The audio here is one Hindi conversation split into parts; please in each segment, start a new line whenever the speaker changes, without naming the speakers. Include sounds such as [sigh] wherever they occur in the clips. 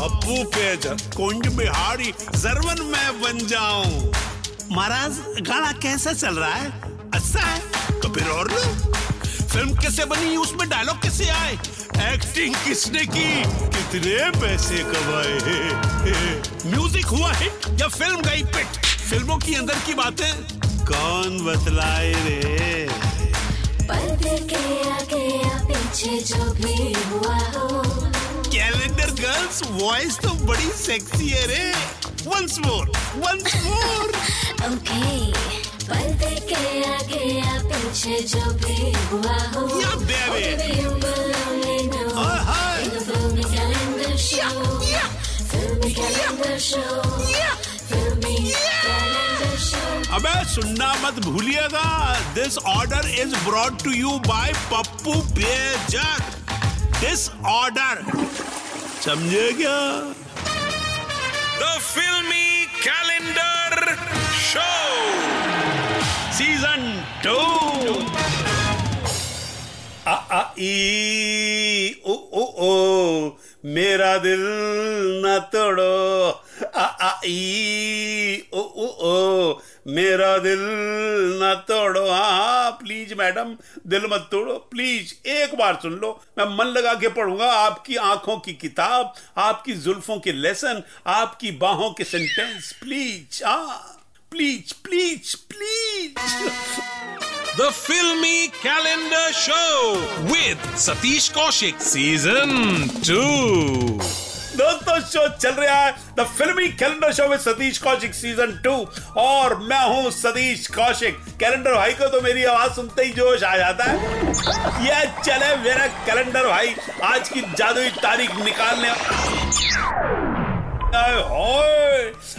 पप्पू पे ज- कुंज बिहारी, जरवन मैं बन जाऊँ। महाराज, गाना कैसा चल रहा है? अच्छा है? तो फिर और लो फ़िल्म कैसे बनी, उसमें डायलॉग कैसे आए? एक्टिंग किसने की? कितने पैसे कमाए म्यूज़िक हुआ हिट या फ़िल्म गई पिट फ़िल्मों की अंदर की बातें कौन बतलाए रे?
पर्दे के आगे या पीछे जो भी हुआ हो।
कैलेंडर गर्ल्स वॉइस तो बड़ी सेक्सी है रे once more once more
okay पर्दे के आगे या पीछे जो भी हुआ हो.
Oh,
filmy calendar show. Filmy calendar show. Filmy calendar show.
अबे सुनना मत भूलिएगा this order is brought to you by Pappu badger this order समझे क्या?
The Filmy calendar show
season two आ आ ई ओ ओ ओ मेरा दिल न तोड़ो। आ आ ई ओ ओ ओ मेरा दिल न तोड़ो। हाँ प्लीज़ मैडम दिल मत तोड़ो। प्लीज़ एक बार सुन लो। मैं मन लगा के पढ़ूँगा आपकी आँखों की किताब, आपकी जुल्फों के लेसन आपकी बाहों के सेंटेंस प्लीज़ हाँ please please please
the filmy calendar show with Satish Kaushik season 2.
दोस्तों शो चल रहा है। द फिल्मी कैलेंडर शो में सतीश कौशिक सीज़न टू और मैं हूँ सतीश कौशिक कैलेंडर भाई को तो मेरी आवाज़ सुनते ही जोश आ जाता है। ये चले मेरा कैलेंडर भाई। आज की जादुई तारीख निकालने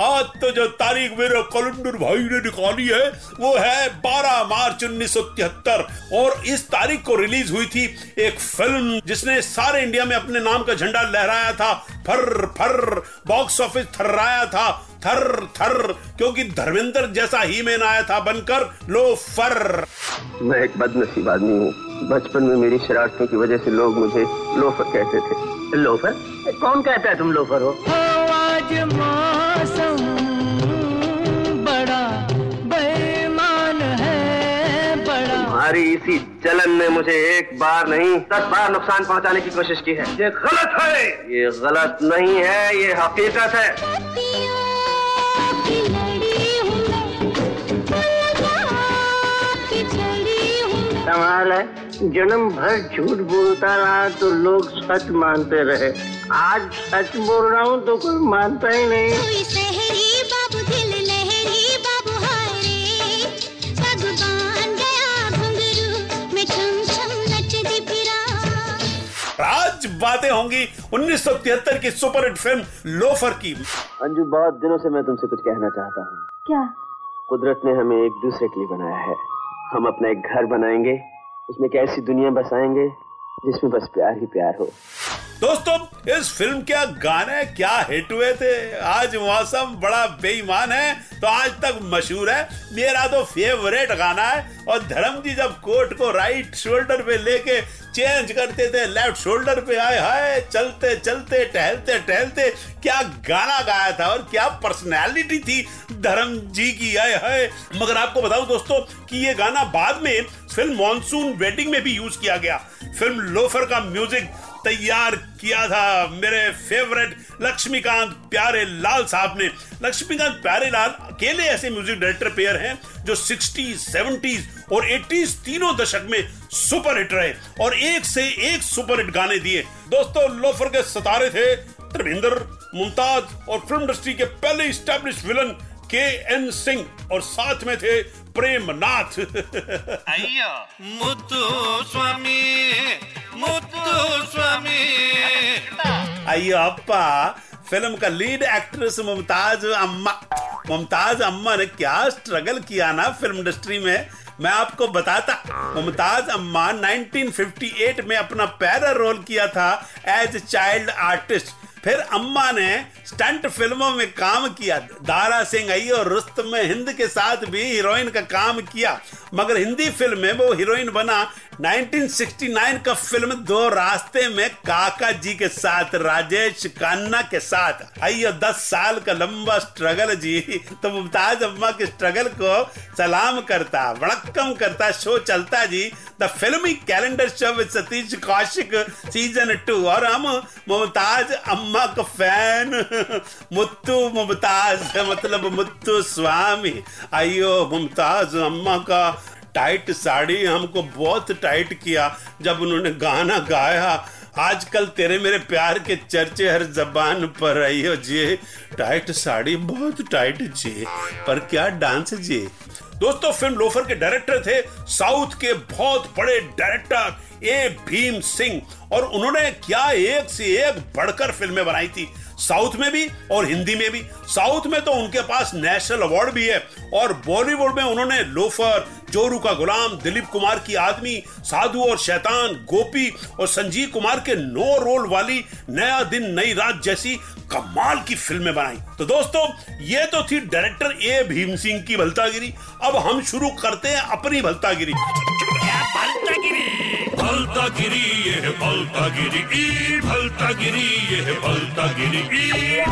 आज तो जो तारीख मेरे कैलेंडर भाई ने निकाली है, वो है 12 मार्च 1973 और इस तारीख को रिलीज़ हुई थी एक फ़िल्म जिसने सारे इंडिया में अपने नाम का झंडा लहराया था। फर फर, बॉक्स ऑफ़िस थर्राया था। थर थर, क्योंकि धर्मेंद्र जैसा ही मैन आया था बनकर, लो फर।
मैं एक बदनसीब आदमी हूँ। बचपन में मेरी शरारतों की वजह से लोग मुझे लोफर कहते थे। लोफर कौन कहता है तुम लोफर हो?
आज मौसम बड़ा बेईमान है बड़ा।
तुम्हारी इसी जलन ने मुझे एक बार नहीं दस बार नुकसान पहुँचाने की कोशिश की है। ये गलत है। ये गलत नहीं है ये हकीकत है। कमाल है? जन्म भर झूठ बोलता रहा तो लोग सच मानते रहे। आज सच बोल रहा हूँ तो कोई मानता ही नहीं।
कोई सहरी बाबू दिल लहरी बाबू हारे। भगवान गया घुंघरू में छम छम नचती फिरा।
आज बातें होंगी 1973 की सुपरहिट फ़िल्म लोफर की।
अंजू बहुत दिनों से मैं तुमसे कुछ कहना चाहता हूँ।
क्या?
कुदरत ने हमें एक दूसरे के लिए बनाया है। हम अपना एक घर बनाएँगे। उसमें कैसी दुनिया बसाएँगे जिसमें बस प्यार ही प्यार हो?
दोस्तों, इस फ़िल्म के गाने क्या हिट हुए थे? आज मौसम बड़ा बेईमान है तो आज तक मशहूर है। मेरा तो फेवरेट गाना है, और धर्म जी जब कोट को राइट शोल्डर पे लेके चेंज करते थे लेफ़्ट शोल्डर पे आए, हाय, चलते चलते, टहलते टहलते, क्या गाना गाया था और क्या पर्सनैलिटी थी धर्म जी की, आए, हाय। मगर आपको बताऊँ दोस्तों, कि ये गाना बाद में फ़िल्म मॉनसून वेडिंग में भी यूज़ किया गया। फ़िल्म लोफर का म्यूज़िक तैयार किया था। मेरे फेवरेट लक्ष्मीकांत प्यारे लाल साहब ने। लक्ष्मीकांत प्यारे लाल अकेले ऐसे म्यूज़िक डायरेक्टर पेयर हैं जो 60s, 70s और 80s तीनों दशक में सुपर हिट रहे और एक से एक सुपर हिट गाने दिए। दोस्तों लोफर के सितारे थे धर्मेंद्र मुमताज़ और फ़िल्म इंडस्ट्री के पहले establish villain K N Singh और साथ में थे प्रेमनाथ। [laughs]
मुत्तु स्वामी मुत्तु स्वामी
అయ్యో అప్ప फ़िल्म का लीड एक्ट्रेस मुमताज़ अम्मा। मुमताज़ अम्मा ने क्या स्ट्रगल किया ना फ़िल्म इंडस्ट्री में? मैं आपको बताता, मुमताज़ अम्मा 1958 में अपना पैरा रोल किया था एज चाइल्ड आर्टिस्ट फिर अम्मा ने स्टंट फ़िल्मों में काम किया। दारा सिंह आई और रुस्त में हिंद के साथ भी हीरोइन का काम किया। मगर हिंदी फ़िल्म में वो हीरोइन बना। 1969 का फ़िल्म दो रास्ते में काका जी के साथ, राजेश खन्ना के साथ। आइयो दस साल का लंबा स्ट्रगल जी। तो मुमताज़ अम्मा के स्ट्रगल को सलाम करता वड़क्कम करता शो चलता जी। The filmy calendar show with Satish Kaushik season two और हम मुमताज़ अम्मा का फ़ैन मुत्तू मुमताज़ मतलब मुत्तू स्वामी। आइयो मुमताज़ अम्मा का टाइट साड़ी हमको बहुत टाइट किया जब उन्होंने गाना गाया। आजकल तेरे मेरे प्यार के चर्चे हर जबान पर रही हो जी। टाइट साड़ी बहुत टाइट जी। पर क्या डांस जी? दोस्तों फ़िल्म लोफर के डायरेक्टर थे साउथ के बहुत बड़े डायरेक्टर ए भीम सिंह और उन्होंने क्या एक से एक बढ़कर फ़िल्में बनाई थी। साउथ में भी और हिंदी में भी। साउथ में तो उनके पास नेशनल अवार्ड भी है। और बॉलीवुड में उन्होंने लोफर जोरू का गुलाम दिलीप कुमार की आदमी साधु और शैतान गोपी और संजीव कुमार के नो रोल वाली नया दिन नई रात जैसी कमाल की फ़िल्में बनाई। तो दोस्तों ये तो थी डायरेक्टर ए भीम सिंह की भलतागिरी। अब हम शुरू करते हैं अपनी भलतागिरी।
भलतागिरी? ये भलतागिरी। भलतागिरी ये है भलतागिरी। ई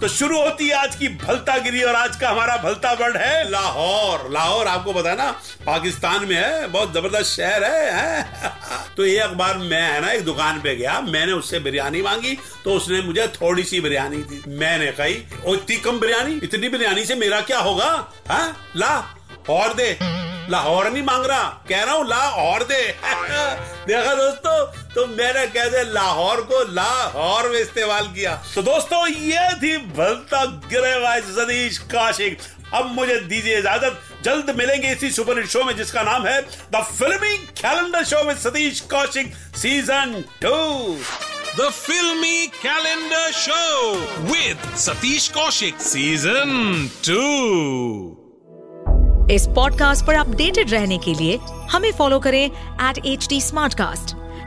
तो शुरू होती है आज की भलतागिरी और आज का हमारा भलता वर्ड है लाहौर। लाहौर आपको पता है ना पाकिस्तान में है बहुत ज़बरदस्त शहर है, है? [laughs] तो एक बार मैं है ना एक दुकान पे गया मैंने उससे बिरयानी मांगी तो उसने मुझे थोड़ी सी बिरयानी दी। मैंने कही ओ इतनी कम बिरयानी? इतनी बिरयानी से मेरा क्या होगा? हा? ला और दे। लाहौर नहीं मांग रहा कह रहा हूँ ला और दे। [laughs] देखा दोस्तों तो मैंने कैसे लाहौर को लाहौर में इस्तेमाल किया। तो दोस्तों ये थी भलता गिरे भाई सतीश काशिक। अब मुझे दीजिए इजाज़त। जल्द मिलेंगे इसी सुपर हिट शो में जिसका नाम है द फिल्मी कैलेंडर शो में Satish Kaushik season two
the filmy calendar show with Satish Kaushik Season 2.
इस पॉडकास्ट पर अपडेटेड रहने के लिए हमें फॉलो करें एट एच डी